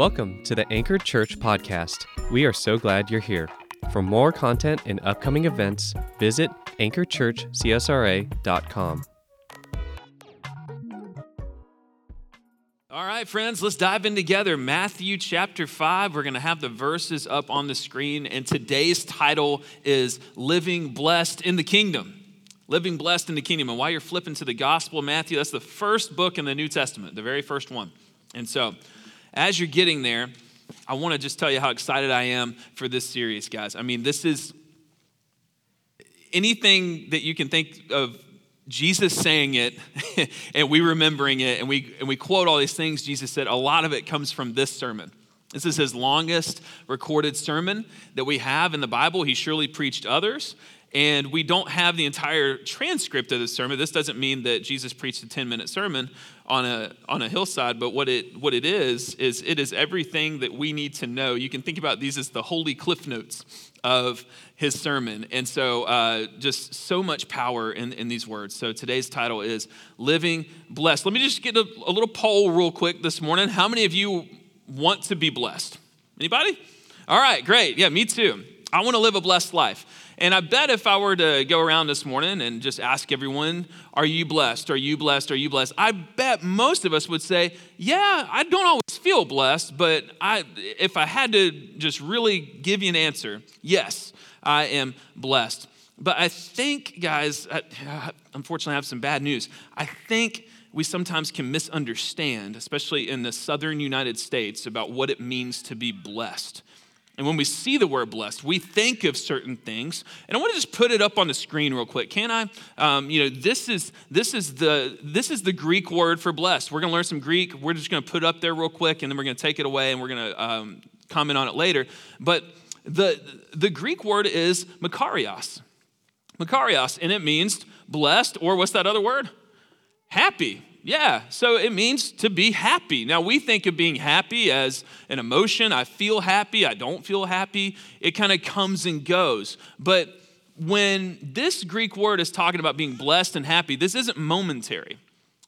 Welcome to the Anchored Church podcast. We are so glad you're here. For more content and upcoming events, visit anchoredchurchcsra.com. All right, friends, let's dive in together. Matthew chapter 5. We're going to have the verses up on the screen, and today's title is Living Blessed in the Kingdom. Living Blessed in the Kingdom. And while you're flipping to the Gospel of Matthew, that's the first book in the New Testament, the very first one. And so, as you're getting there, I want to just tell you how excited I am for this series, guys. I mean, this is anything that you can think of Jesus saying it and we remembering it and we and we quote all these things Jesus said, a lot of it comes from this sermon. This is his longest recorded sermon that we have in the Bible. He surely preached others, and we don't have the entire transcript of the sermon. This doesn't mean that Jesus preached a 10 minute sermon on a, on a hillside, but what it, what it is, is it is everything that we need to know. You can think about these as the holy cliff notes of his sermon. And so, uh, just so much power in, in these words. So, today's title is Living Blessed. Let me just get a, a little poll real quick this morning. How many of you want to be blessed? Anybody? All right, great. Yeah, me too. I want to live a blessed life. And I bet if I were to go around this morning and just ask everyone, Are you blessed? Are you blessed? Are you blessed? I bet most of us would say, Yeah, I don't always feel blessed, but I, if I had to just really give you an answer, yes, I am blessed. But I think, guys, I, unfortunately, I have some bad news. I think we sometimes can misunderstand, especially in the southern United States, about what it means to be blessed. And when we see the word blessed, we think of certain things. And I want to just put it up on the screen real quick, can I? Um, you know, this is this is the this is the Greek word for blessed. We're going to learn some Greek. We're just going to put it up there real quick, and then we're going to take it away, and we're going to um, comment on it later. But the the Greek word is makarios, makarios, and it means blessed, or what's that other word? Happy. Yeah, so it means to be happy. Now, we think of being happy as an emotion. I feel happy, I don't feel happy. It kind of comes and goes. But when this Greek word is talking about being blessed and happy, this isn't momentary.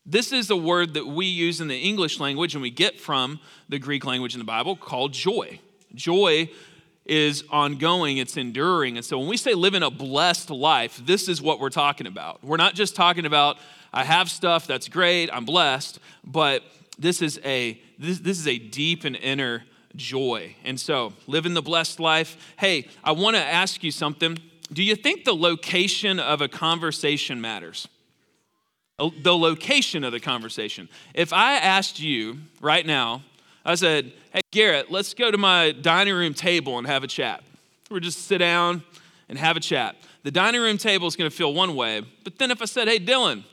This is a word that we use in the English language and we get from the Greek language in the Bible called joy. Joy is ongoing, it's enduring. And so when we say living a blessed life, this is what we're talking about. We're not just talking about I have stuff that's great, I'm blessed, but this is a this, this is a deep and inner joy. And so, living the blessed life. Hey, I want to ask you something. Do you think the location of a conversation matters? Oh, the location of the conversation. If I asked you right now, I said, Hey, Garrett, let's go to my dining room table and have a chat. We're just sit down and have a chat. The dining room table is going to feel one way, but then if I said, Hey, Dylan,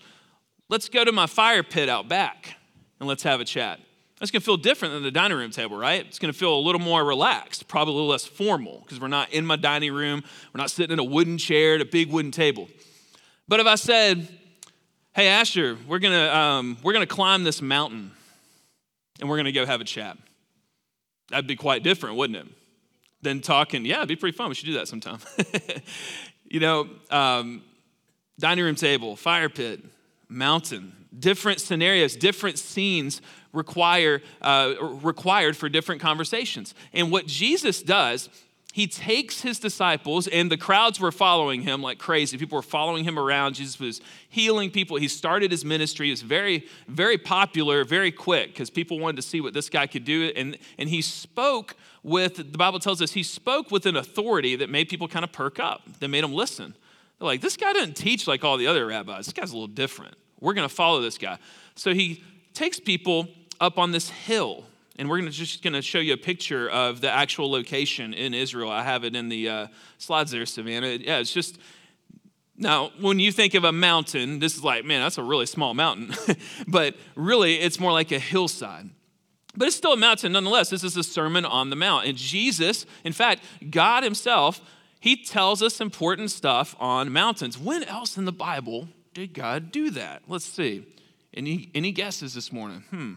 let's go to my fire pit out back and let's have a chat. That's gonna feel different than the dining room table, right? It's gonna feel a little more relaxed, probably a little less formal, because we're not in my dining room, we're not sitting in a wooden chair at a big wooden table. But if I said, hey, Asher, we're gonna, um, we're gonna climb this mountain and we're gonna go have a chat, that'd be quite different, wouldn't it? Than talking, yeah, it'd be pretty fun. We should do that sometime. you know, um, dining room table, fire pit, mountain. Different scenarios, different scenes require, uh, required for different conversations. And what Jesus does, he takes his disciples, and the crowds were following him like crazy. People were following him around. Jesus was healing people. He started his ministry. He was very, very popular, very quick, because people wanted to see what this guy could do. And, and he spoke with, the Bible tells us, he spoke with an authority that made people kind of perk up, that made them listen. They're like, this guy doesn't teach like all the other rabbis. This guy's a little different. We're going to follow this guy. So he takes people up on this hill. And we're gonna, just going to show you a picture of the actual location in Israel. I have it in the uh, slides there, Savannah. Yeah, it's just, now, when you think of a mountain, this is like, man, that's a really small mountain. but really, it's more like a hillside. But it's still a mountain nonetheless. This is a Sermon on the Mount. And Jesus, in fact, God Himself, He tells us important stuff on mountains. When else in the Bible did God do that? Let's see. Any, any guesses this morning? Hmm.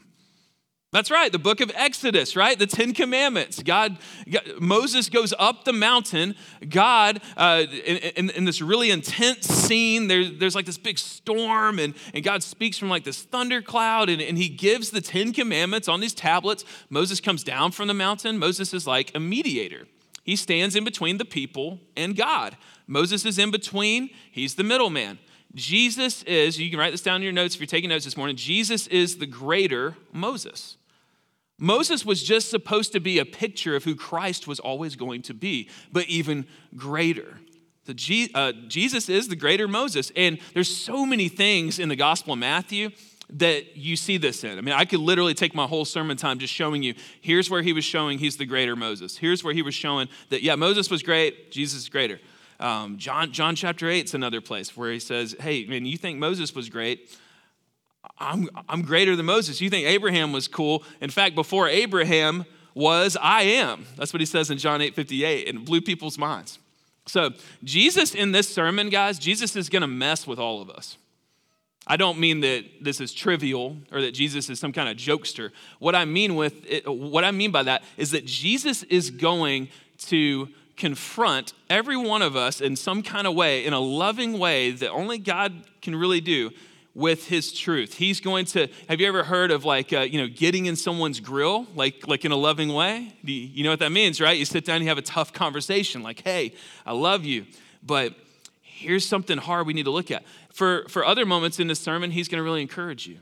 That's right, the book of Exodus, right? The Ten Commandments. God, God Moses goes up the mountain. God, uh, in, in, in, this really intense scene, there, there's like this big storm, and, and God speaks from like this thundercloud, and, and he gives the Ten Commandments on these tablets. Moses comes down from the mountain. Moses is like a mediator. He stands in between the people and God. Moses is in between, he's the middleman. Jesus is, you can write this down in your notes if you're taking notes this morning, Jesus is the greater Moses. Moses was just supposed to be a picture of who Christ was always going to be, but even greater. G, uh, Jesus is the greater Moses. And there's so many things in the Gospel of Matthew that you see this in. I mean, I could literally take my whole sermon time just showing you here's where he was showing he's the greater Moses. Here's where he was showing that, yeah, Moses was great, Jesus is greater. Um, John, John chapter 8 is another place where he says, hey, man, you think Moses was great? I'm, I'm greater than Moses. You think Abraham was cool. In fact, before Abraham was, I am. That's what he says in John 8 58, and it blew people's minds. So, Jesus in this sermon, guys, Jesus is going to mess with all of us. I don't mean that this is trivial or that Jesus is some kind of jokester. What I mean with it, what I mean by that is that Jesus is going to confront every one of us in some kind of way, in a loving way that only God can really do with his truth. He's going to, have you ever heard of like, uh, you know, getting in someone's grill, like, like in a loving way? You, know what that means, right? You sit down and you have a tough conversation, like, hey, I love you, but here's something hard we need to look at. For, for other moments in this sermon, he's going to really encourage you.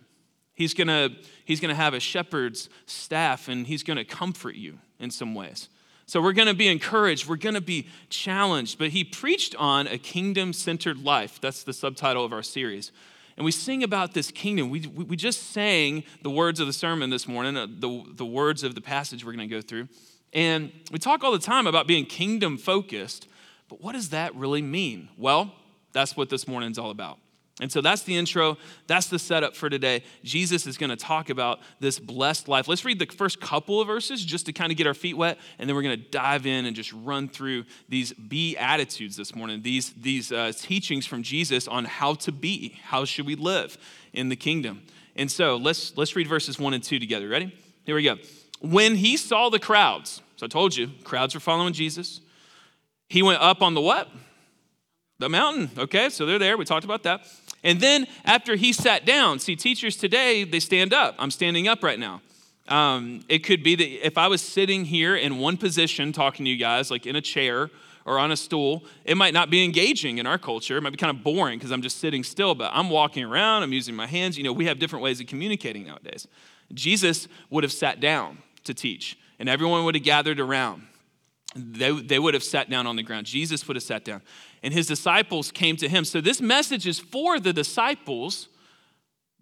He's going to he's going to have a shepherd's staff and he's going to comfort you in some ways. So we're going to be encouraged, we're going to be challenged. But he preached on a kingdom centered life. That's the subtitle of our series and we sing about this kingdom. We, we just sang the words of the sermon this morning, uh, the, the words of the passage we're going to go through. And we talk all the time about being kingdom focused, but what does that really mean? Well, that's what this morning's all about. And so that's the intro. That's the setup for today. Jesus is going to talk about this blessed life. Let's read the first couple of verses just to kind of get our feet wet, and then we're going to dive in and just run through these beatitudes this morning, these, these uh, teachings from Jesus on how to be, how should we live in the kingdom. And so let's, let's read verses one and two together. Ready? Here we go. When he saw the crowds, so I told you, crowds were following Jesus, he went up on the what? The mountain. Okay, so they're there. We talked about that. And then after he sat down, see, teachers today, they stand up. I'm standing up right now. Um, it could be that if I was sitting here in one position talking to you guys, like in a chair or on a stool, it might not be engaging in our culture. It might be kind of boring because I'm just sitting still, but I'm walking around, I'm using my hands. You know, we have different ways of communicating nowadays. Jesus would have sat down to teach, and everyone would have gathered around. They, they would have sat down on the ground. Jesus would have sat down and his disciples came to him. So this message is for the disciples,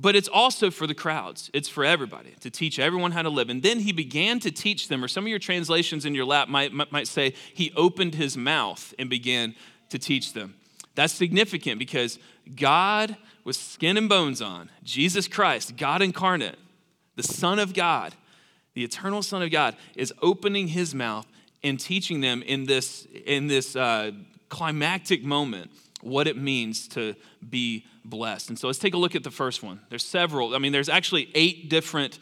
but it's also for the crowds. It's for everybody to teach everyone how to live. And then he began to teach them, or some of your translations in your lap might, might say, he opened his mouth and began to teach them. That's significant because God with skin and bones on, Jesus Christ, God incarnate, the Son of God, the eternal Son of God, is opening his mouth and teaching them in this, in this uh, climactic moment what it means to be blessed. And so let's take a look at the first one. There's several, I mean, there's actually eight different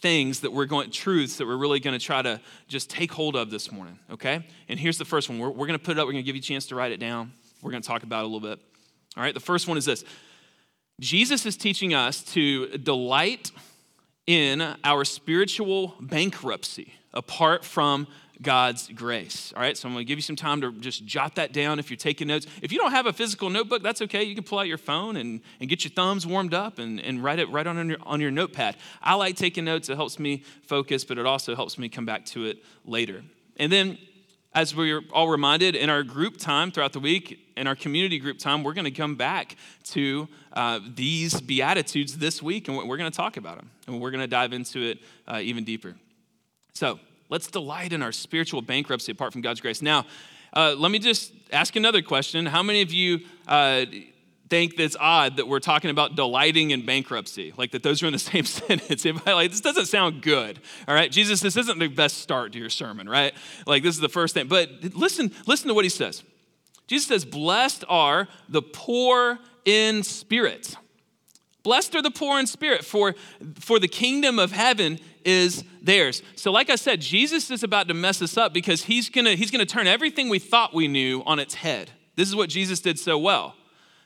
things that we're going, truths that we're really going to try to just take hold of this morning, okay? And here's the first one. We're, we're going to put it up, we're going to give you a chance to write it down. We're going to talk about it a little bit. All right, the first one is this Jesus is teaching us to delight in our spiritual bankruptcy apart from God's grace. All right, so I'm going to give you some time to just jot that down if you're taking notes. If you don't have a physical notebook, that's okay. You can pull out your phone and, and get your thumbs warmed up and, and write it right on your, on your notepad. I like taking notes, it helps me focus, but it also helps me come back to it later. And then, as we're all reminded in our group time throughout the week, in our community group time, we're going to come back to uh, these Beatitudes this week and we're going to talk about them. And we're going to dive into it uh, even deeper. So, Let's delight in our spiritual bankruptcy apart from God's grace. Now, uh, let me just ask another question. How many of you uh, think that's odd that we're talking about delighting in bankruptcy? Like that those are in the same sentence? Like, this doesn't sound good. All right, Jesus, this isn't the best start to your sermon, right? Like this is the first thing. But listen, listen to what he says. Jesus says, Blessed are the poor in spirit Blessed are the poor in spirit, for, for the kingdom of heaven is theirs. So, like I said, Jesus is about to mess us up because he's gonna, he's gonna turn everything we thought we knew on its head. This is what Jesus did so well.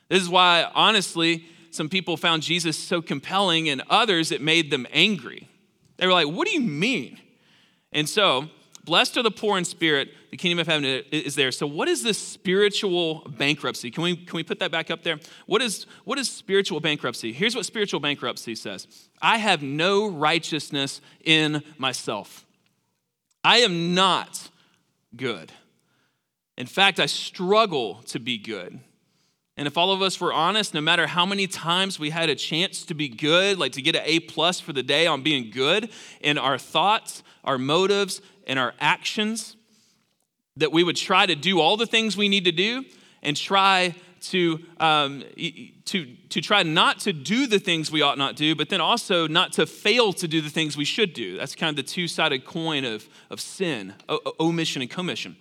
This is why, honestly, some people found Jesus so compelling, and others, it made them angry. They were like, What do you mean? And so, blessed are the poor in spirit, the kingdom of heaven is there. So, what is this spiritual bankruptcy? Can we, can we put that back up there? What is, what is spiritual bankruptcy? Here's what spiritual bankruptcy says I have no righteousness in myself. I am not good. In fact, I struggle to be good. And if all of us were honest, no matter how many times we had a chance to be good, like to get an A plus for the day on being good in our thoughts, our motives, and our actions, that we would try to do all the things we need to do and try to, um, to, to try not to do the things we ought not do, but then also not to fail to do the things we should do. That's kind of the two sided coin of, of sin, omission and commission.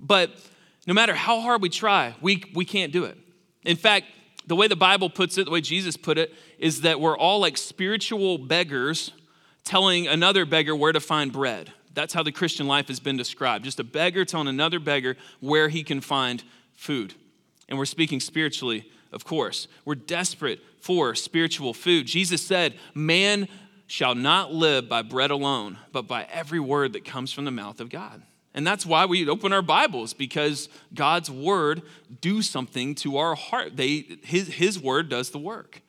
But no matter how hard we try, we, we can't do it. In fact, the way the Bible puts it, the way Jesus put it, is that we're all like spiritual beggars telling another beggar where to find bread. That's how the Christian life has been described. Just a beggar telling another beggar where he can find food. And we're speaking spiritually, of course. We're desperate for spiritual food. Jesus said, Man shall not live by bread alone, but by every word that comes from the mouth of God. And that's why we open our Bibles because God's word do something to our heart. They, his, his word does the work.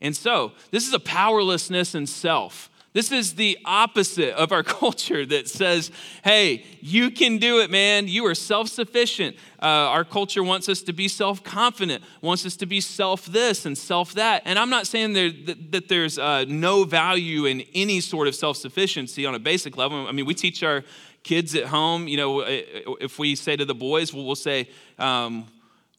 And so, this is a powerlessness in self. This is the opposite of our culture that says, hey, you can do it, man. You are self sufficient. Uh, our culture wants us to be self confident, wants us to be self this and self that. And I'm not saying there, that, that, there's uh, no value in any sort of self sufficiency on a basic level. I mean, we teach our kids at home, you know, if we say to the boys, we'll, we'll say, um,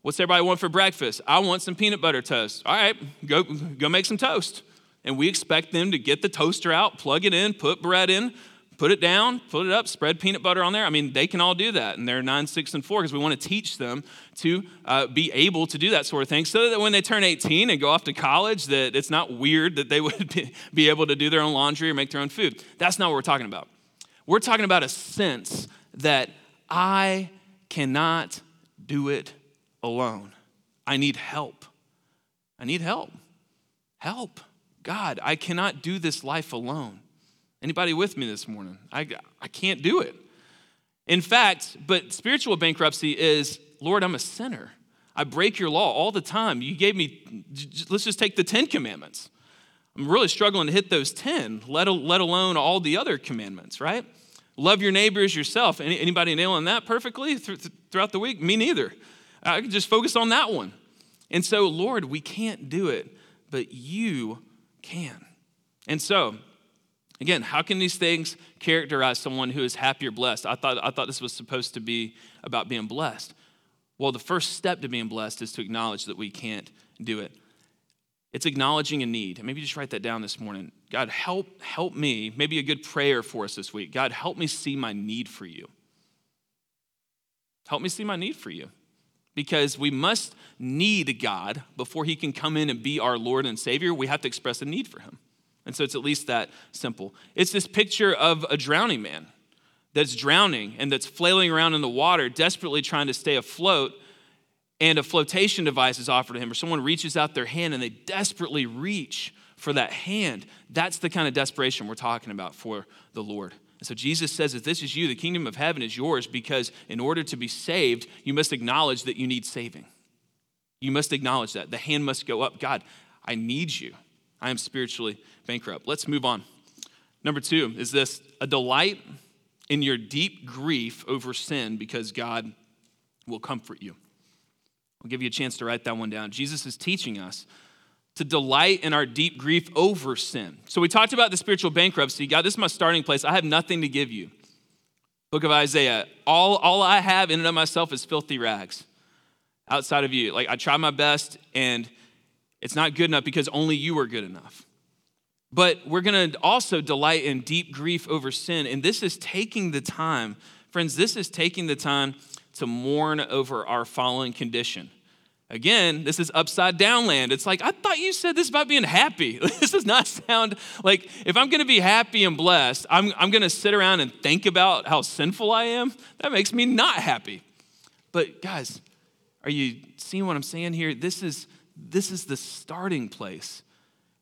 What's everybody want for breakfast? I want some peanut butter toast. All right, go, go make some toast. And we expect them to get the toaster out, plug it in, put bread in, put it down, put it up, spread peanut butter on there. I mean, they can all do that. And they're nine, six, and four because we want to teach them to uh, be able to do that sort of thing so that when they turn 18 and go off to college, that it's not weird that they would be able to do their own laundry or make their own food. That's not what we're talking about. We're talking about a sense that I cannot do it alone. I need help. I need help. Help. God, I cannot do this life alone. Anybody with me this morning? I, I can't do it. In fact, but spiritual bankruptcy is Lord, I'm a sinner. I break your law all the time. You gave me, let's just take the Ten Commandments. I'm really struggling to hit those 10, let, let alone all the other commandments, right? Love your neighbors yourself. Any, anybody nailing that perfectly throughout the week? Me neither. I can just focus on that one. And so, Lord, we can't do it, but you can. And so, again, how can these things characterize someone who is happy or blessed? I thought, I thought this was supposed to be about being blessed. Well, the first step to being blessed is to acknowledge that we can't do it. It's acknowledging a need. Maybe just write that down this morning. God, help, help me. Maybe a good prayer for us this week. God, help me see my need for you. Help me see my need for you. Because we must need God before he can come in and be our Lord and Savior. We have to express a need for him. And so it's at least that simple. It's this picture of a drowning man that's drowning and that's flailing around in the water, desperately trying to stay afloat and a flotation device is offered to him, or someone reaches out their hand and they desperately reach for that hand, that's the kind of desperation we're talking about for the Lord. And so Jesus says, if this is you, the kingdom of heaven is yours because in order to be saved, you must acknowledge that you need saving. You must acknowledge that. The hand must go up. God, I need you. I am spiritually bankrupt. Let's move on. Number two is this a delight in your deep grief over sin because God will comfort you. I'll give you a chance to write that one down. Jesus is teaching us to delight in our deep grief over sin. So we talked about the spiritual bankruptcy. God, this is my starting place. I have nothing to give you. Book of Isaiah. All, all I have in and of myself is filthy rags outside of you. Like I try my best and it's not good enough because only you are good enough. But we're going to also delight in deep grief over sin. And this is taking the time, friends, this is taking the time to mourn over our fallen condition. Again, this is upside down land. It's like, I thought you said this about being happy. this does not sound like if I'm gonna be happy and blessed, I'm, I'm gonna sit around and think about how sinful I am. That makes me not happy. But guys, are you seeing what I'm saying here? This is, this is the starting place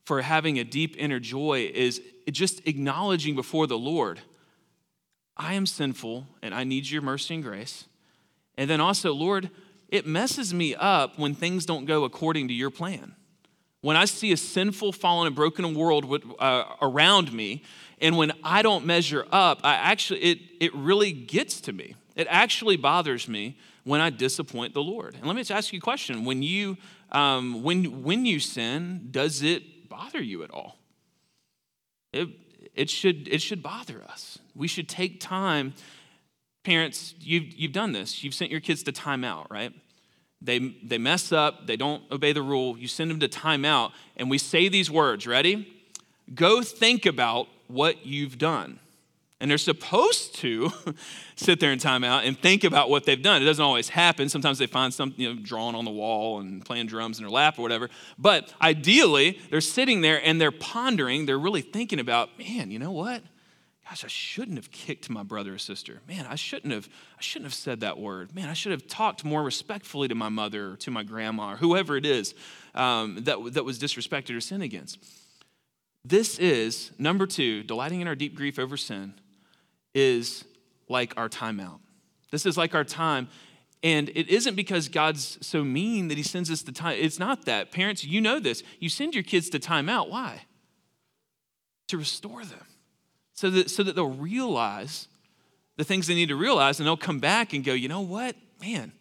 for having a deep inner joy, is just acknowledging before the Lord, I am sinful and I need your mercy and grace. And then also, Lord, it messes me up when things don't go according to your plan. When I see a sinful, fallen, and broken world uh, around me, and when I don't measure up, I actually it it really gets to me. It actually bothers me when I disappoint the Lord. And let me just ask you a question: When you um, when when you sin, does it bother you at all? It it should it should bother us. We should take time. Parents, you've, you've done this. You've sent your kids to timeout, right? They, they mess up, they don't obey the rule, you send them to timeout, and we say these words ready? Go think about what you've done. And they're supposed to sit there in timeout and think about what they've done. It doesn't always happen. Sometimes they find something, you know, drawn on the wall and playing drums in their lap or whatever. But ideally, they're sitting there and they're pondering, they're really thinking about, man, you know what? Gosh, I shouldn't have kicked my brother or sister. Man, I shouldn't have, I shouldn't have said that word. Man, I should have talked more respectfully to my mother or to my grandma or whoever it is um, that, that was disrespected or sinned against. This is, number two, delighting in our deep grief over sin is like our timeout. This is like our time. And it isn't because God's so mean that he sends us the time. It's not that. Parents, you know this. You send your kids to timeout. Why? To restore them so that, so that they'll realize the things they need to realize and they'll come back and go, you know what? Man,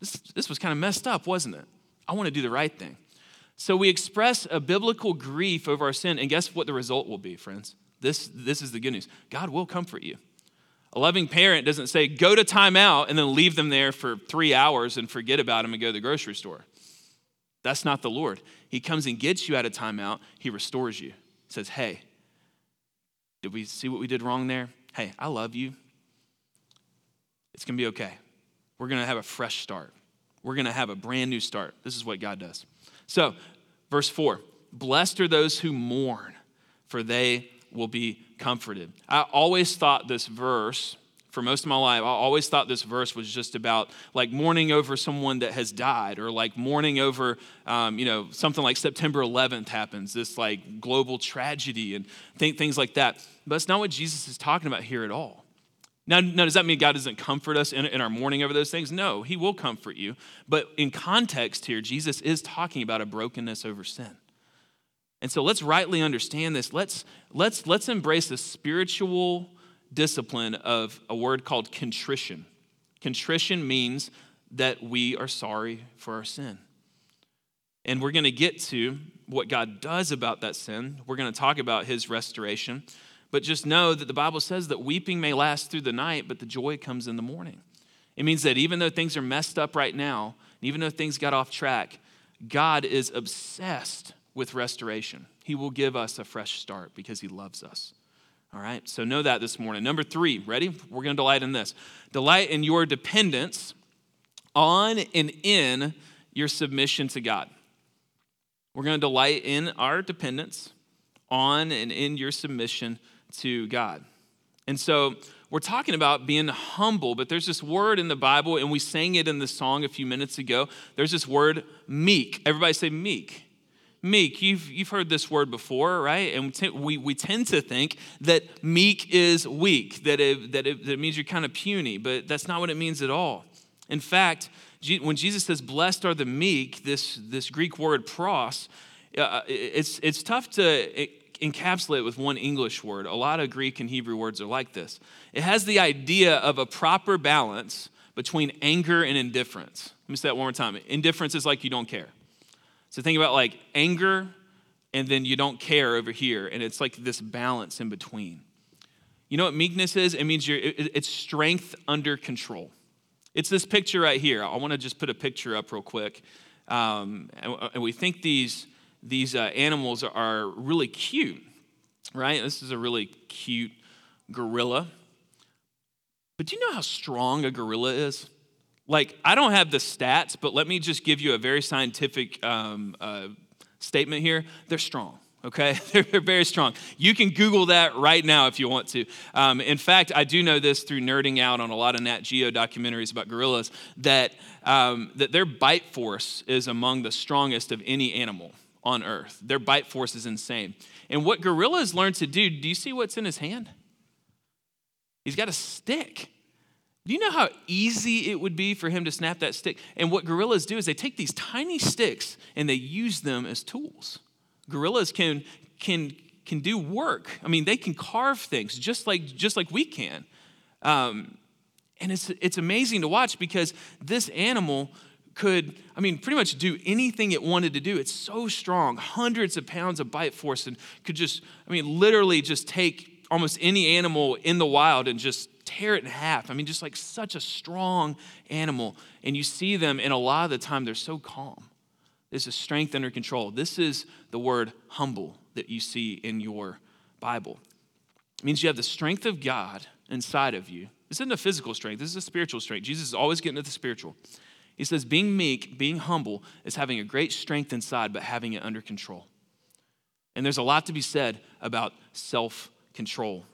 this, this was kind of messed up, wasn't it? I want to do the right thing. So we express a biblical grief over our sin, and guess what the result will be, friends? This, this is the good news God will comfort you. A loving parent doesn't say, go to timeout and then leave them there for three hours and forget about them and go to the grocery store. That's not the Lord. He comes and gets you out of timeout, He restores you. He says, hey, did we see what we did wrong there? Hey, I love you. It's going to be okay. We're going to have a fresh start. We're going to have a brand new start. This is what God does. So, verse 4 Blessed are those who mourn, for they will be comforted. I always thought this verse for most of my life, I always thought this verse was just about like mourning over someone that has died or like mourning over, um, you know, something like September 11th happens, this like global tragedy and th- things like that. But it's not what Jesus is talking about here at all. Now, now, does that mean God doesn't comfort us in, in our mourning over those things? No, He will comfort you. But in context here, Jesus is talking about a brokenness over sin. And so let's rightly understand this. Let's, let's, let's embrace the spiritual discipline of a word called contrition. Contrition means that we are sorry for our sin. And we're going to get to what God does about that sin. We're going to talk about his restoration. But just know that the Bible says that weeping may last through the night, but the joy comes in the morning. It means that even though things are messed up right now, and even though things got off track, God is obsessed with restoration. He will give us a fresh start because he loves us. All right, so know that this morning. Number three, ready? We're going to delight in this. Delight in your dependence on and in your submission to God. We're going to delight in our dependence on and in your submission to God. And so we're talking about being humble, but there's this word in the Bible, and we sang it in the song a few minutes ago. There's this word meek. Everybody say meek meek. You've, you've heard this word before, right? And we, we tend to think that meek is weak, that it, that, it, that it means you're kind of puny, but that's not what it means at all. In fact, when Jesus says, blessed are the meek, this, this Greek word praus, uh, uh it's, it's tough to encapsulate with one English word. A lot of Greek and Hebrew words are like this. It has the idea of a proper balance between anger and indifference. Let me say that one more time. Indifference is like you don't care. So think about like anger and then you don't care over here. And it's like this balance in between. You know what meekness is? It means you're, it's strength under control. It's this picture right here. I want to just put a picture up real quick. Um, and, and, we think these, these uh, animals are really cute, right? This is a really cute gorilla. But do you know how strong a gorilla is? Like, I don't have the stats, but let me just give you a very scientific um, uh, statement here. They're strong okay? They're very strong. You can Google that right now if you want to. Um, in fact, I do know this through nerding out on a lot of Nat Geo documentaries about gorillas that, um, that their bite force is among the strongest of any animal on earth. Their bite force is insane. And what gorillas learn to do, do you see what's in his hand? He's got a stick. Do you know how easy it would be for him to snap that stick? And what gorillas do is they take these tiny sticks and they use them as tools. Gorillas can, can, can do work. I mean, they can carve things just like, just like we can. Um, and it's, it's amazing to watch because this animal could, I mean, pretty much do anything it wanted to do. It's so strong, hundreds of pounds of bite force, and could just, I mean, literally just take almost any animal in the wild and just tear it in half. I mean, just like such a strong animal. And you see them, and a lot of the time they're so calm. This is strength under control. This is the word humble that you see in your Bible. It means you have the strength of God inside of you. This isn't a physical strength, this is a spiritual strength. Jesus is always getting to the spiritual. He says, being meek, being humble, is having a great strength inside, but having it under control. And there's a lot to be said about self control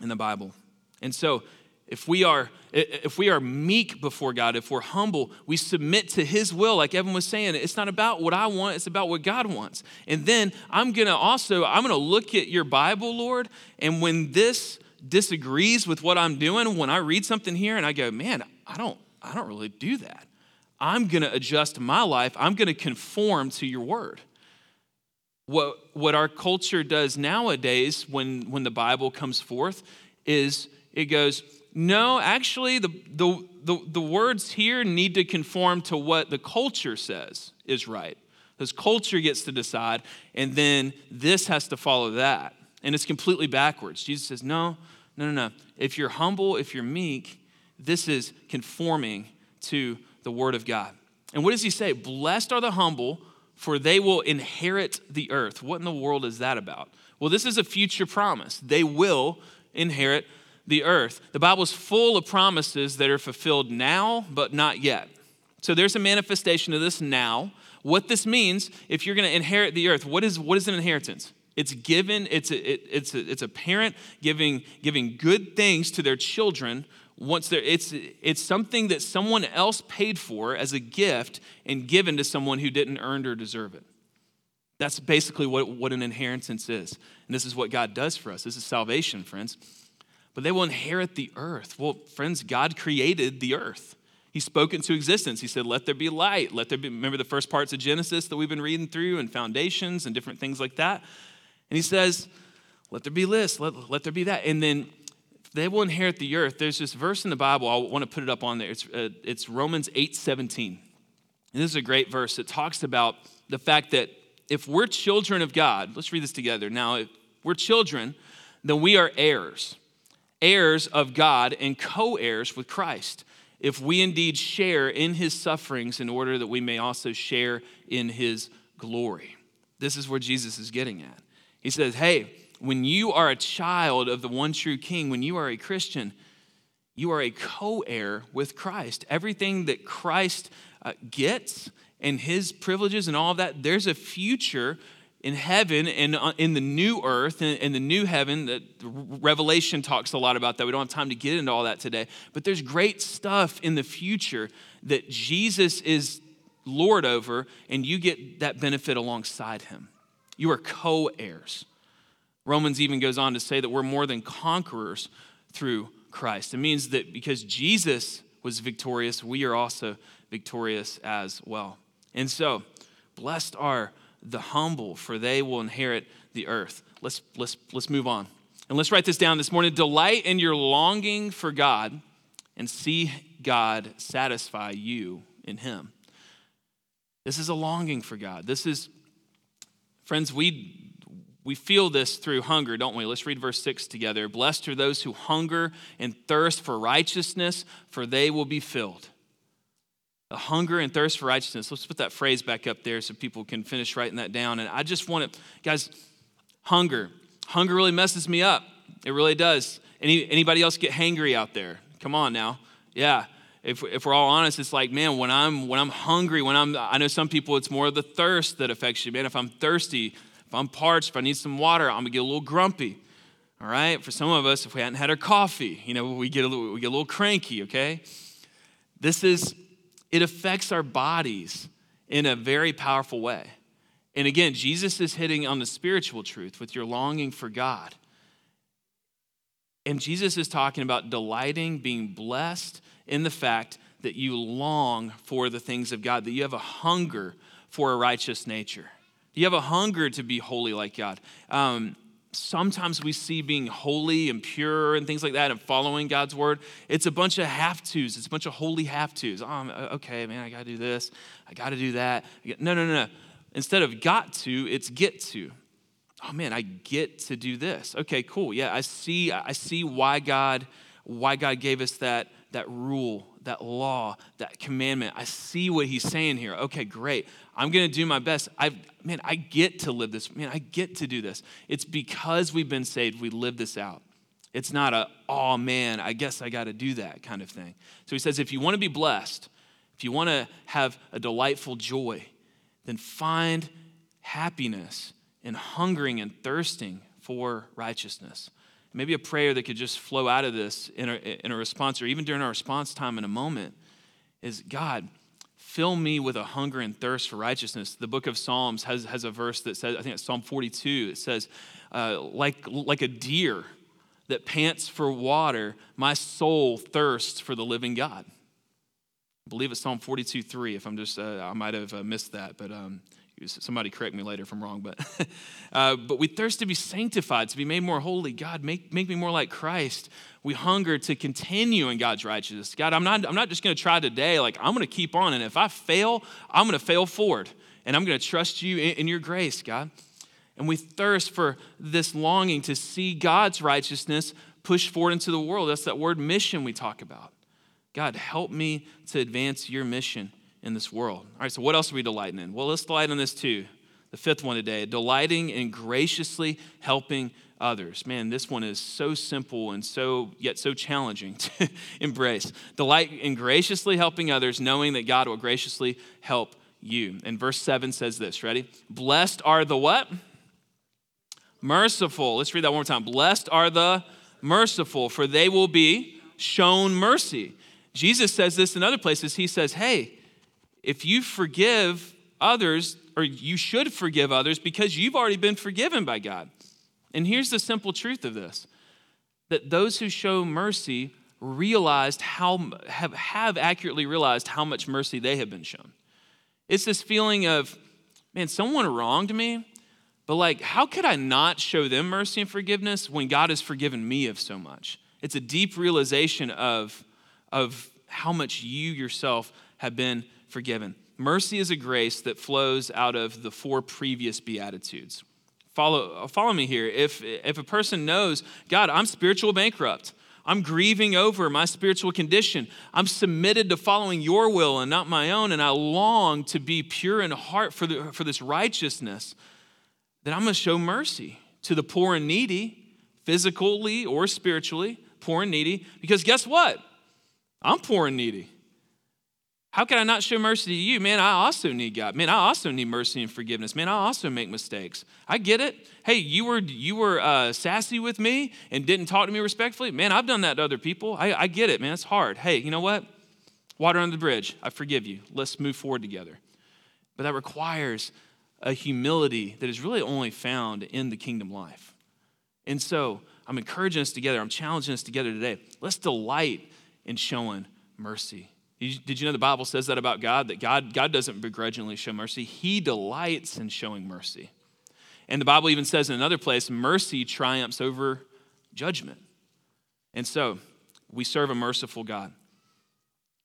in the Bible. And so, if we are if we are meek before God, if we're humble, we submit to his will like Evan was saying. It's not about what I want, it's about what God wants. And then I'm going to also I'm going to look at your Bible, Lord, and when this disagrees with what I'm doing, when I read something here and I go, "Man, I don't I don't really do that." I'm going to adjust my life. I'm going to conform to your word. What what our culture does nowadays when when the Bible comes forth is it goes, no, actually, the, the, the, the, words here need to conform to what the culture says is right. Because culture gets to decide, and then this has to follow that. And it's completely backwards. Jesus says, no, no, no, no. If you're humble, if you're meek, this is conforming to the word of God. And what does he say? Blessed are the humble, for they will inherit the earth. What in the world is that about? Well, this is a future promise. They will inherit the earth. The Bible is full of promises that are fulfilled now, but not yet. So there's a manifestation of this now. What this means, if you're going to inherit the earth, what is, what is an inheritance? It's given, it's a, it, it's a, it's a parent giving, giving good things to their children once they're, it's, it's something that someone else paid for as a gift and given to someone who didn't earn or deserve it. That's basically what, what an inheritance is. And this is what God does for us. This is salvation, friends but they will inherit the earth. Well, friends, God created the earth. He spoke into existence. He said, Let there be light. Let there be, remember the first parts of Genesis that we've been reading through and foundations and different things like that. And he says, Let there be this, let, let there be that. And then they will inherit the earth. There's this verse in the Bible, I want to put it up on there. It's, uh, it's Romans 8 17. And this is a great verse. It talks about the fact that if we're children of God, let's read this together. Now, if we're children, then we are heirs heirs of God and co heirs with Christ, if we indeed share in his sufferings in order that we may also share in his glory. This is where Jesus is getting at. He says, Hey, when you are a child of the one true King, when you are a Christian, you are a co heir with Christ. Everything that Christ uh, gets and his privileges and all of that, there's a future in heaven and uh, in the new earth and the new heaven that revelation talks a lot about that. We don't have time to get into all that today. But there's great stuff in the future that jesus is lord over and you get that benefit alongside him. You are co-heirs. Romans even goes on to say that we're more than conquerors through christ. It means that because jesus was victorious we are also victorious as well. And so blessed are the humble, for they will inherit the earth. Let's, let's, let's move on. And let's write this down this morning. Delight in your longing for God and see God satisfy you in Him. This is a longing for God. This is, friends, we, we feel this through hunger, don't we? Let's read verse 6 together. Blessed are those who hunger and thirst for righteousness, for they will be filled a hunger and thirst for righteousness. Let's put that phrase back up there so people can finish writing that down. And I just want to, guys, hunger. Hunger really messes me up. It really does. Any, anybody else get hangry out there? Come on now. Yeah. if, if we're all honest, it's like, man, when I'm when I'm hungry, when I'm I know some people it's more of the thirst that affects you. Man, if I'm thirsty, if I'm parched, if I need some water, I'm gonna get a little grumpy. All right. For some of us, if we hadn't had our coffee, you know, we get a little, we get a little cranky. Okay. This is it affects our bodies in a very powerful way. And again, Jesus is hitting on the spiritual truth with your longing for God. And Jesus is talking about delighting, being blessed in the fact that you long for the things of God, that you have a hunger for a righteous nature. You have a hunger to be holy like God. Um, sometimes we see being holy and pure and things like that and following God's word. It's a bunch of have tos. It's a bunch of holy have tos. Oh, uh, okay, man, I got to do this. I got to do that. No, no, no, no. Instead of got to, it's get to. Oh man, I get to do this. Okay, cool. Yeah, I see. I see why God, why God gave us that that rule, that law, that commandment. I see what He's saying here. Okay, great. I'm going to do my best. I man, I get to live this. Man, I get to do this. It's because we've been saved, we live this out. It's not a, oh man, I guess I got to do that kind of thing. So he says, if you want to be blessed, if you want to have a delightful joy, then find happiness in hungering and thirsting for righteousness. Maybe a prayer that could just flow out of this in a, in a response, or even during our response time in a moment, is God, fill me with a hunger and thirst for righteousness. The book of Psalms has, has a verse that says, I think it's Psalm 42, it says, uh, like, like a deer that pants for water, my soul thirsts for the living God. I believe it's Psalm 42, 3, if I'm just, uh, I might have uh, missed that, but um, somebody correct me later if I'm wrong, but, uh, but we thirst to be sanctified, to be made more holy. God, make, make me more like Christ. We hunger to continue in God's righteousness. God, I'm not, I'm not just going to try today, like I'm going to keep on. And if I fail, I'm going to fail forward. And I'm going to trust you in, in your grace, God. And we thirst for this longing to see God's righteousness push forward into the world. That's that word mission we talk about. God, help me to advance your mission in this world. All right, so what else are we delighting in? Well, let's delight in this too. The fifth one today delighting in graciously helping others. Man, this one is so simple and so yet so challenging to embrace. Delight in graciously helping others, knowing that God will graciously help you. And verse 7 says this, ready? Blessed are the what? Merciful. Let's read that one more time. Blessed are the merciful, for they will be shown mercy. Jesus says this in other places. He says, Hey, if you forgive others, or you should forgive others because you've already been forgiven by God. And here's the simple truth of this that those who show mercy realized how have, have accurately realized how much mercy they have been shown. It's this feeling of, man, someone wronged me, but like, how could I not show them mercy and forgiveness when God has forgiven me of so much? It's a deep realization of, of how much you yourself have been forgiven. Mercy is a grace that flows out of the four previous Beatitudes. Follow, follow me here. If, if a person knows, God, I'm spiritual bankrupt, I'm grieving over my spiritual condition, I'm submitted to following your will and not my own, and I long to be pure in heart for, the, for this righteousness, then I'm going to show mercy to the poor and needy, physically or spiritually, poor and needy, because guess what? I'm poor and needy. How can I not show mercy to you? Man, I also need God. Man, I also need mercy and forgiveness. Man, I also make mistakes. I get it. Hey, you were you were uh, sassy with me and didn't talk to me respectfully. Man, I've done that to other people. I, I get it, man. It's hard. Hey, you know what? Water under the bridge. I forgive you. Let's move forward together. But that requires a humility that is really only found in the kingdom life. And so I'm encouraging us together. I'm challenging us together today. Let's delight in showing mercy did you know the Bible says that about God? That God, God doesn't begrudgingly show mercy, He delights in showing mercy. And the Bible even says in another place, mercy triumphs over judgment. And so, we serve a merciful God.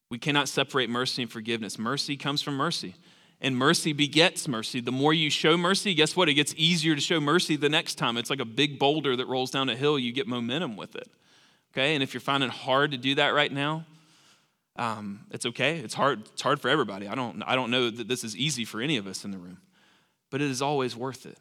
We cannot separate mercy and forgiveness. Mercy comes from mercy, and mercy begets mercy. The more you show mercy, guess what? It gets easier to show mercy the next time. It's like a big boulder that rolls down a hill, you get momentum with it. Okay? And if you're finding hard to do that right now, um, it's okay. It's hard. It's hard for everybody. I don't. I don't know that this is easy for any of us in the room, but it is always worth it.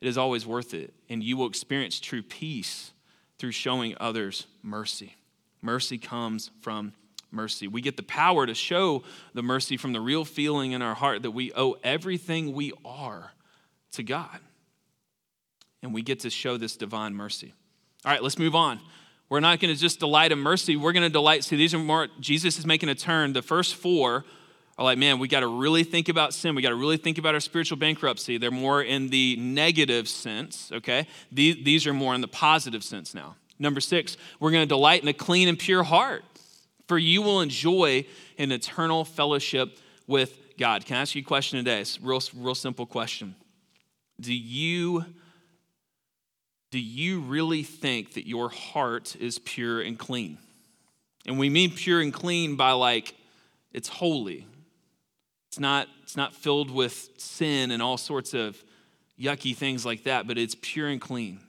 It is always worth it, and you will experience true peace through showing others mercy. Mercy comes from mercy. We get the power to show the mercy from the real feeling in our heart that we owe everything we are to God. And we get to show this divine mercy. All right, let's move on. We're not going to just delight in mercy. We're going to delight. See, these are more, Jesus is making a turn. The first four are like, man, we got to really think about sin. We got to really think about our spiritual bankruptcy. They're more in the negative sense, okay? These, these are more in the positive sense now. Number six, we're going to delight in a clean and pure heart, for you will enjoy an eternal fellowship with God. Can I ask you a question today? It's a real, real simple question. Do you do you really think that your heart is pure and clean? And we mean pure and clean by like it's holy. It's not, it's not filled with sin and all sorts of yucky things like that, but it's pure and clean.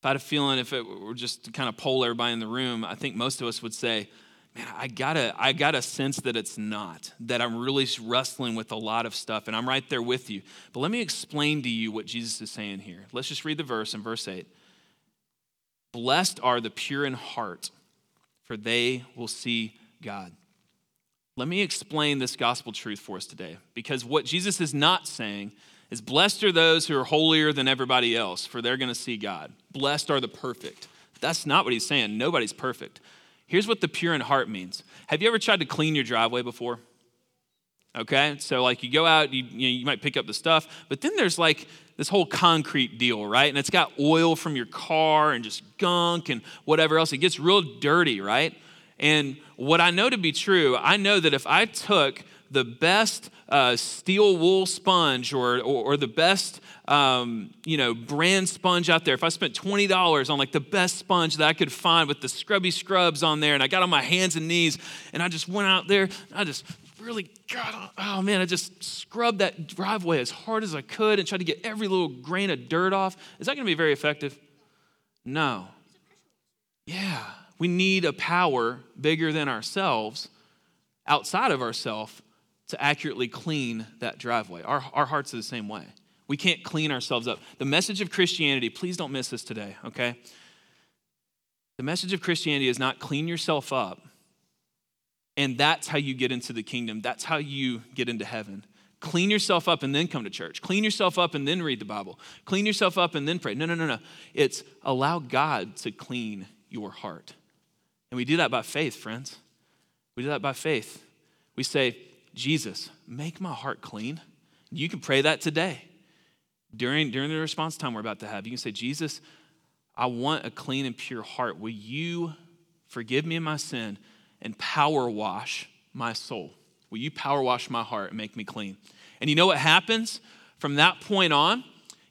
If I had a feeling if it were just to kind of poll everybody in the room, I think most of us would say, man, I gotta, I gotta sense that it's not, that I'm really wrestling with a lot of stuff, and I'm right there with you. But let me explain to you what Jesus is saying here. Let's just read the verse in verse 8. Blessed are the pure in heart, for they will see God. Let me explain this gospel truth for us today, because what Jesus is not saying is blessed are those who are holier than everybody else, for they're gonna see God. Blessed are the perfect. That's not what he's saying. Nobody's perfect. Here's what the pure in heart means. Have you ever tried to clean your driveway before? Okay, so like you go out, you, you, know, you might pick up the stuff, but then there's like this whole concrete deal, right? And it's got oil from your car and just gunk and whatever else. It gets real dirty, right? And what I know to be true, I know that if I took the best uh, steel wool sponge or, or, or the best um, you know, brand sponge out there, if I spent $20 on like the best sponge that I could find with the scrubby scrubs on there, and I got on my hands and knees, and I just went out there, I just really got, oh man, I just scrubbed that driveway as hard as I could and tried to get every little grain of dirt off. Is that gonna be very effective? No. Yeah, we need a power bigger than ourselves, outside of ourselves, to accurately clean that driveway. Our, our hearts are the same way. We can't clean ourselves up. The message of Christianity, please don't miss this today, okay? The message of Christianity is not clean yourself up, and that's how you get into the kingdom. That's how you get into heaven. Clean yourself up and then come to church. Clean yourself up and then read the Bible. Clean yourself up and then pray. No, no, no, no. It's allow God to clean your heart. And we do that by faith, friends. We do that by faith. We say, Jesus, make my heart clean. You can pray that today during, during the response time we're about to have. You can say, Jesus, I want a clean and pure heart. Will you forgive me of my sin and power wash my soul? Will you power wash my heart and make me clean? And you know what happens from that point on?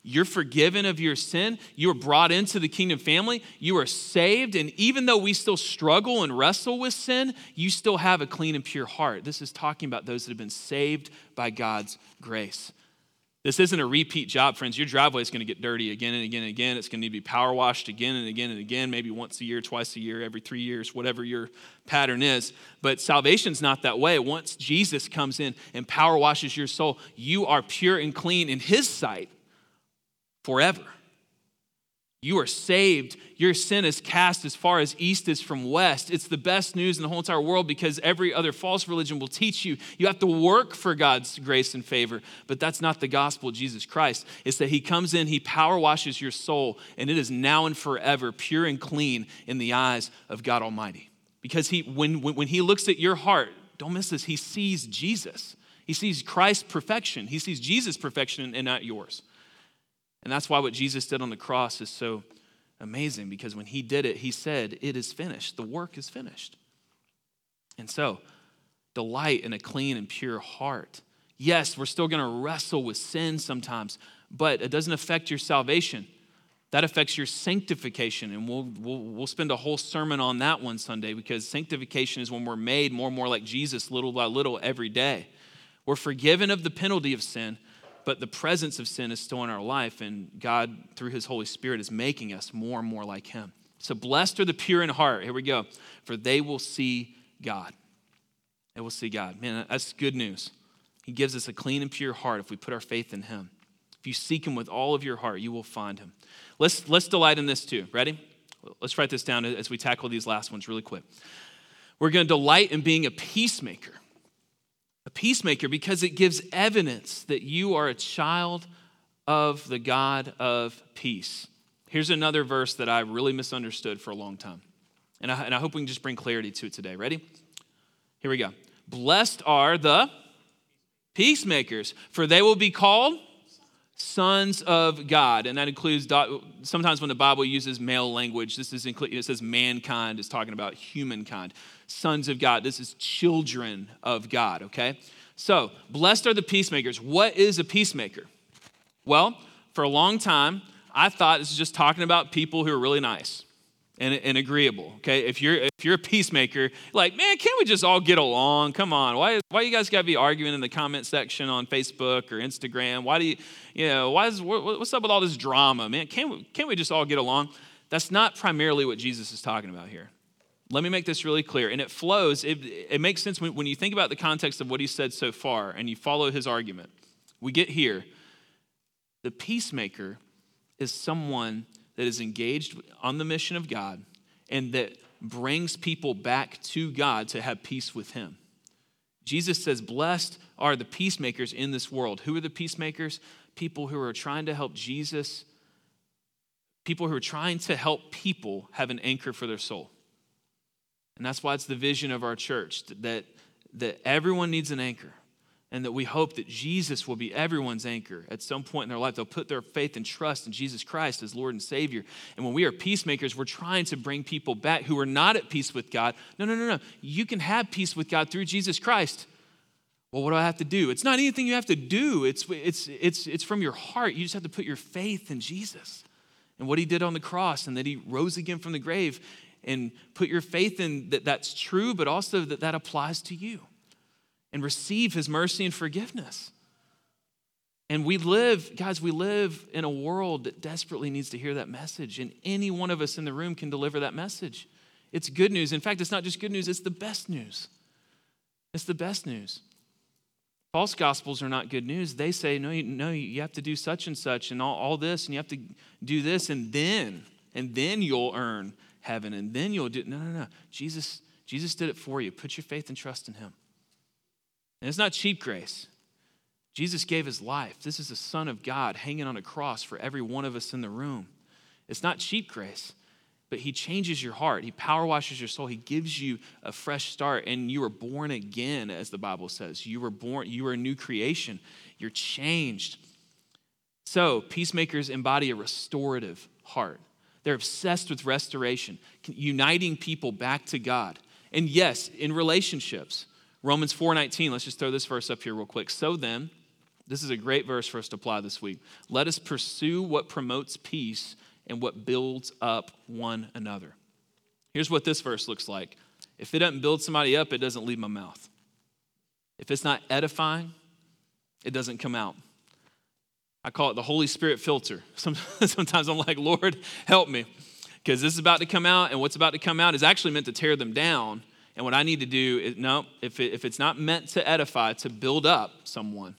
You're forgiven of your sin. You are brought into the kingdom family. You are saved. And even though we still struggle and wrestle with sin, you still have a clean and pure heart. This is talking about those that have been saved by God's grace. This isn't a repeat job, friends. Your driveway is going to get dirty again and again and again. It's going to need to be power washed again and again and again, maybe once a year, twice a year, every three years, whatever your pattern is. But salvation's not that way. Once Jesus comes in and power washes your soul, you are pure and clean in His sight forever. You are saved. Your sin is cast as far as east is from west. It's the best news in the whole entire world because every other false religion will teach you you have to work for God's grace and favor. But that's not the gospel of Jesus Christ. It's that He comes in, He power washes your soul, and it is now and forever pure and clean in the eyes of God Almighty. Because he, when, when He looks at your heart, don't miss this, He sees Jesus. He sees Christ's perfection. He sees Jesus' perfection and not yours. And that's why what Jesus did on the cross is so amazing because when he did it, he said, It is finished. The work is finished. And so, delight in a clean and pure heart. Yes, we're still going to wrestle with sin sometimes, but it doesn't affect your salvation. That affects your sanctification. And we'll, we'll, we'll spend a whole sermon on that one Sunday because sanctification is when we're made more and more like Jesus little by little every day. We're forgiven of the penalty of sin, but the presence of sin is still in our life, and God, through His Holy Spirit, is making us more and more like Him. So, blessed are the pure in heart. Here we go. For they will see God. They will see God. Man, that's good news. He gives us a clean and pure heart if we put our faith in Him. If you seek Him with all of your heart, you will find Him. Let's, let's delight in this too. Ready? Let's write this down as we tackle these last ones really quick. We're going to delight in being a peacemaker. A peacemaker because it gives evidence that you are a child of the God of peace. Here's another verse that I really misunderstood for a long time. And I, and I hope we can just bring clarity to it today. Ready? Here we go. Blessed are the peacemakers, for they will be called sons of God. And that includes, sometimes when the Bible uses male language, this is included, it says mankind is talking about humankind. Sons of God. This is children of God, okay? So, blessed are the peacemakers. What is a peacemaker? Well, for a long time, I thought this is just talking about people who are really nice and, and agreeable. Okay, if you're if you're a peacemaker, like man, can't we just all get along? Come on, why why you guys got to be arguing in the comment section on Facebook or Instagram? Why do you you know why is what, what's up with all this drama, man? Can't we, can't we just all get along? That's not primarily what Jesus is talking about here. Let me make this really clear, and it flows. It, it makes sense when, when you think about the context of what he said so far, and you follow his argument. We get here. The peacemaker is someone that is engaged on the mission of God and that brings people back to God to have peace with Him. Jesus says, Blessed are the peacemakers in this world. Who are the peacemakers? People who are trying to help Jesus, people who are trying to help people have an anchor for their soul. And that's why it's the vision of our church that, that everyone needs an anchor and that we hope that Jesus will be everyone's anchor at some point in their life. They'll put their faith and trust in Jesus Christ as Lord and Savior. And when we are peacemakers, we're trying to bring people back who are not at peace with God. No, no, no, no. You can have peace with God through Jesus Christ. Well, what do I have to do? It's not anything you have to do. It's, it's, it's, it's from your heart. You just have to put your faith in Jesus and what he did on the cross and that he rose again from the grave and put your faith in that that's true, but also that that applies to you and receive his mercy and forgiveness. And we live, guys, we live in a world that desperately needs to hear that message. And any one of us in the room can deliver that message. It's good news. In fact, it's not just good news, it's the best news. It's the best news. False gospels are not good news. They say, no, you, no, you have to do such and such and all, all this, and you have to do this, and then, and then you'll earn heaven, and then you'll do. No, no, no. Jesus, Jesus did it for you. Put your faith and trust in him. And it's not cheap grace. Jesus gave his life. This is the Son of God hanging on a cross for every one of us in the room. It's not cheap grace, but he changes your heart. He power washes your soul. He gives you a fresh start, and you are born again, as the Bible says. You were born, you are a new creation. You're changed. So, peacemakers embody a restorative heart. They're obsessed with restoration, uniting people back to God. And yes, in relationships, Romans 4:19, let's just throw this verse up here real quick. So then, this is a great verse for us to apply this week. Let us pursue what promotes peace and what builds up one another. Here's what this verse looks like. If it doesn't build somebody up, it doesn't leave my mouth. If it's not edifying, it doesn't come out. I call it the Holy Spirit filter. Sometimes I'm like, Lord, help me. Because this is about to come out, and what's about to come out is actually meant to tear them down. And what I need to do is, no, if, it, if it's not meant to edify, to build up someone,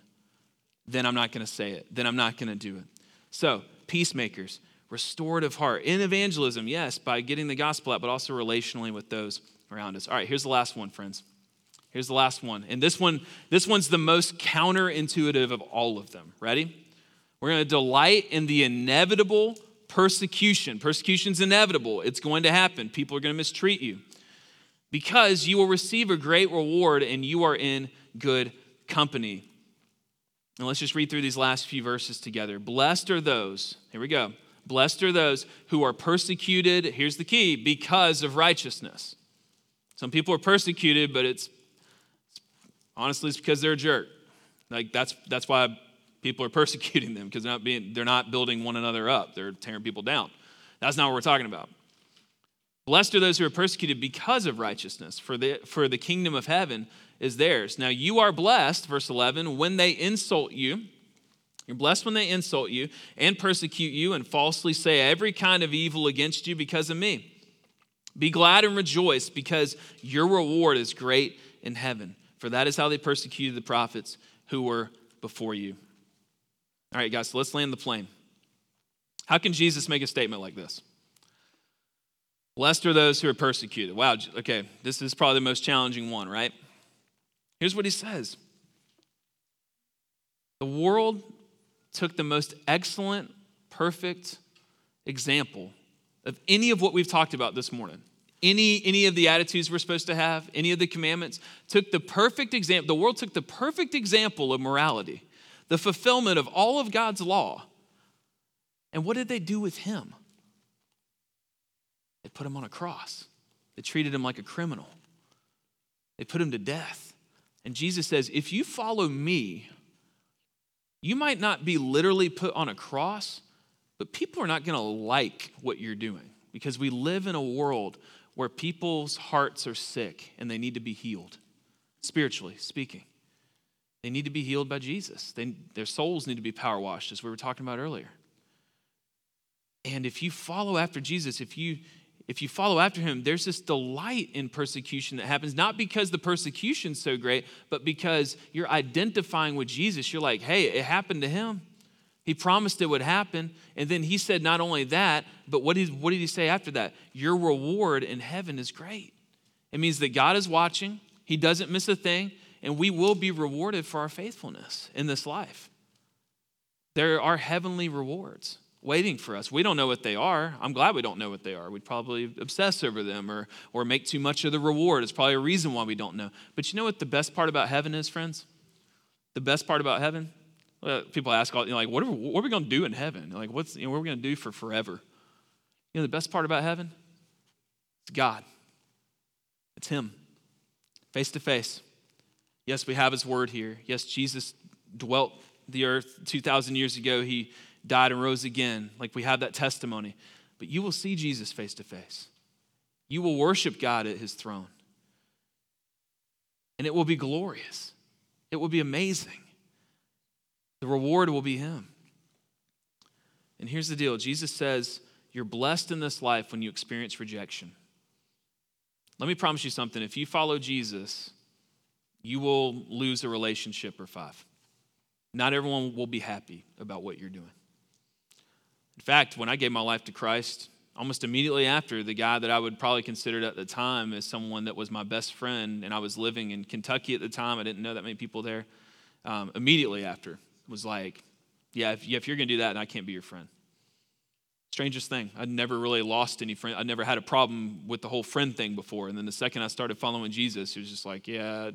then I'm not going to say it. Then I'm not going to do it. So, peacemakers, restorative heart. In evangelism, yes, by getting the gospel out, but also relationally with those around us. All right, here's the last one, friends. Here's the last one. And this one, this one's the most counterintuitive of all of them. Ready? We're going to delight in the inevitable persecution. Persecution's inevitable. It's going to happen. People are going to mistreat you because you will receive a great reward and you are in good company. And let's just read through these last few verses together. Blessed are those, here we go. Blessed are those who are persecuted, here's the key, because of righteousness. Some people are persecuted, but it's, honestly it's because they're a jerk. Like that's that's why people are persecuting them because they're not being they're not building one another up. They're tearing people down. That's not what we're talking about. Blessed are those who are persecuted because of righteousness, for the, for the kingdom of heaven is theirs. Now you are blessed, verse 11, when they insult you. You're blessed when they insult you and persecute you and falsely say every kind of evil against you because of me. Be glad and rejoice because your reward is great in heaven. For that is how they persecuted the prophets who were before you. All right, guys, so let's land the plane. How can Jesus make a statement like this? Blessed are those who are persecuted. Wow, okay, this is probably the most challenging one, right? Here's what he says The world took the most excellent, perfect example of any of what we've talked about this morning. Any, any of the attitudes we're supposed to have, any of the commandments, took the perfect example. The world took the perfect example of morality, the fulfillment of all of God's law. And what did they do with him? They put him on a cross. They treated him like a criminal. They put him to death. And Jesus says, if you follow me, you might not be literally put on a cross, but people are not going to like what you're doing because we live in a world where people's hearts are sick and they need to be healed, spiritually speaking. They need to be healed by Jesus. They, their souls need to be power washed, as we were talking about earlier. And if you follow after Jesus, if you if you follow after him, there's this delight in persecution that happens, not because the persecution's so great, but because you're identifying with Jesus. You're like, hey, it happened to him. He promised it would happen. And then he said not only that, but what did, what did he say after that? Your reward in heaven is great. It means that God is watching, he doesn't miss a thing, and we will be rewarded for our faithfulness in this life. There are heavenly rewards waiting for us. We don't know what they are. I'm glad we don't know what they are. We'd probably obsess over them or, or make too much of the reward. It's probably a reason why we don't know. But you know what the best part about heaven is, friends? The best part about heaven? Well, people ask, you know, like, what are, what are we going to do in heaven? Like, what's, you know, what are we going to do for forever? You know, the best part about heaven? It's God. It's Him, face to face. Yes, we have His word here. Yes, Jesus dwelt the earth 2,000 years ago. He died and rose again. Like we have that testimony. But you will see Jesus face to face. You will worship God at his throne. And it will be glorious. It will be amazing. The reward will be him. And here's the deal Jesus says, You're blessed in this life when you experience rejection. Let me promise you something. If you follow Jesus, you will lose a relationship or five. Not everyone will be happy about what you're doing. In fact, when I gave my life to Christ, almost immediately after, the guy that I would probably consider at the time as someone that was my best friend, and I was living in Kentucky at the time, I didn't know that many people there. Um, immediately after, was like, yeah, if, if you're going to do that, then I can't be your friend. Strangest thing. I'd never really lost any friend. I'd never had a problem with the whole friend thing before. And then the second I started following Jesus, it was just like, yeah,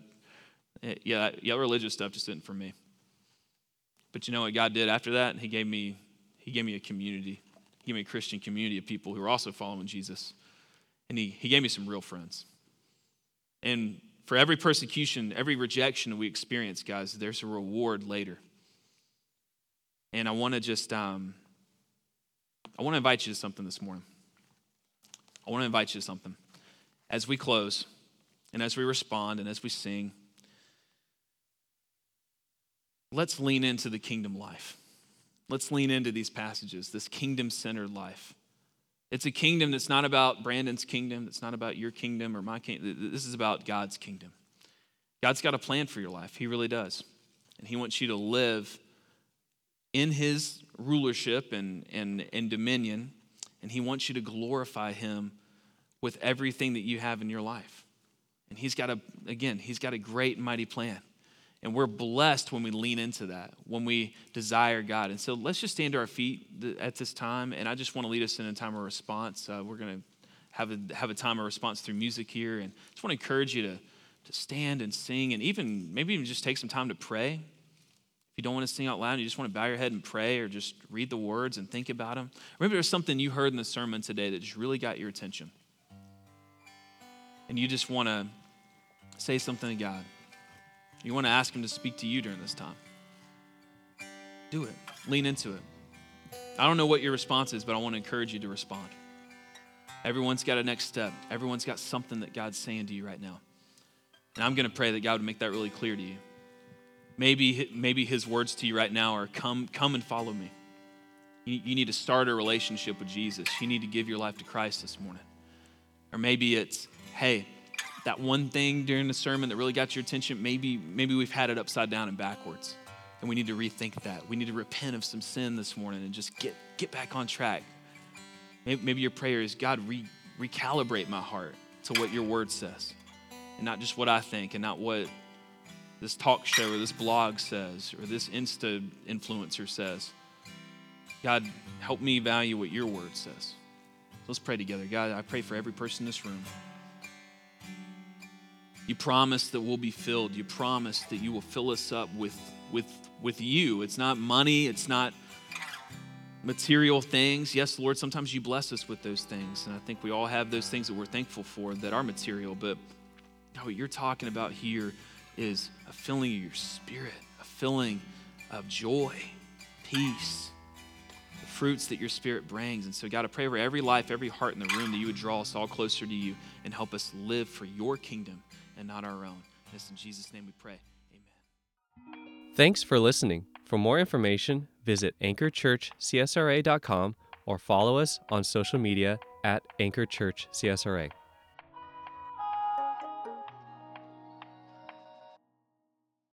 yeah, yeah, religious stuff just isn't for me. But you know what God did after that? He gave me he gave me a community. He gave me a Christian community of people who are also following Jesus. And he, he gave me some real friends. And for every persecution, every rejection we experience, guys, there's a reward later. And I want to just, um, I want to invite you to something this morning. I want to invite you to something. As we close, and as we respond, and as we sing, let's lean into the kingdom life. Let's lean into these passages, this kingdom centered life. It's a kingdom that's not about Brandon's kingdom, that's not about your kingdom or my kingdom. This is about God's kingdom. God's got a plan for your life, He really does. And He wants you to live in His rulership and, and, and dominion, and He wants you to glorify Him with everything that you have in your life. And He's got a, again, He's got a great and mighty plan. And we're blessed when we lean into that, when we desire God. And so let's just stand to our feet at this time. And I just want to lead us in a time of response. Uh, we're going to have a, have a time of response through music here. And I just want to encourage you to, to stand and sing and even maybe even just take some time to pray. If you don't want to sing out loud, you just want to bow your head and pray or just read the words and think about them. Or maybe there's something you heard in the sermon today that just really got your attention. And you just want to say something to God. You want to ask Him to speak to you during this time. Do it, lean into it. I don't know what your response is, but I want to encourage you to respond. Everyone's got a next step, everyone's got something that God's saying to you right now. And I'm going to pray that God would make that really clear to you. Maybe, maybe his words to you right now are come, come and follow me. You, you need to start a relationship with Jesus. You need to give your life to Christ this morning. Or maybe it's, hey, that one thing during the sermon that really got your attention, maybe, maybe we've had it upside down and backwards. And we need to rethink that. We need to repent of some sin this morning and just get, get back on track. Maybe, your prayer is God, re, recalibrate my heart to what your word says and not just what I think and not what this talk show or this blog says or this Insta influencer says. God, help me value what your word says. Let's pray together. God, I pray for every person in this room. You promise that we'll be filled. You promise that you will fill us up with, with, with you. It's not money, it's not material things. Yes, Lord, sometimes you bless us with those things. And I think we all have those things that we're thankful for that are material. But what you're talking about here is a filling of your spirit, a filling of joy, peace, the fruits that your spirit brings. And so, God, I pray for every life, every heart in the room that you would draw us all closer to you and help us live for your kingdom and not our own. And in Jesus' name we pray. Amen. Thanks for listening. For more information, visit anchorchurchcsra.com or follow us on social media at Anchor Church CSRA.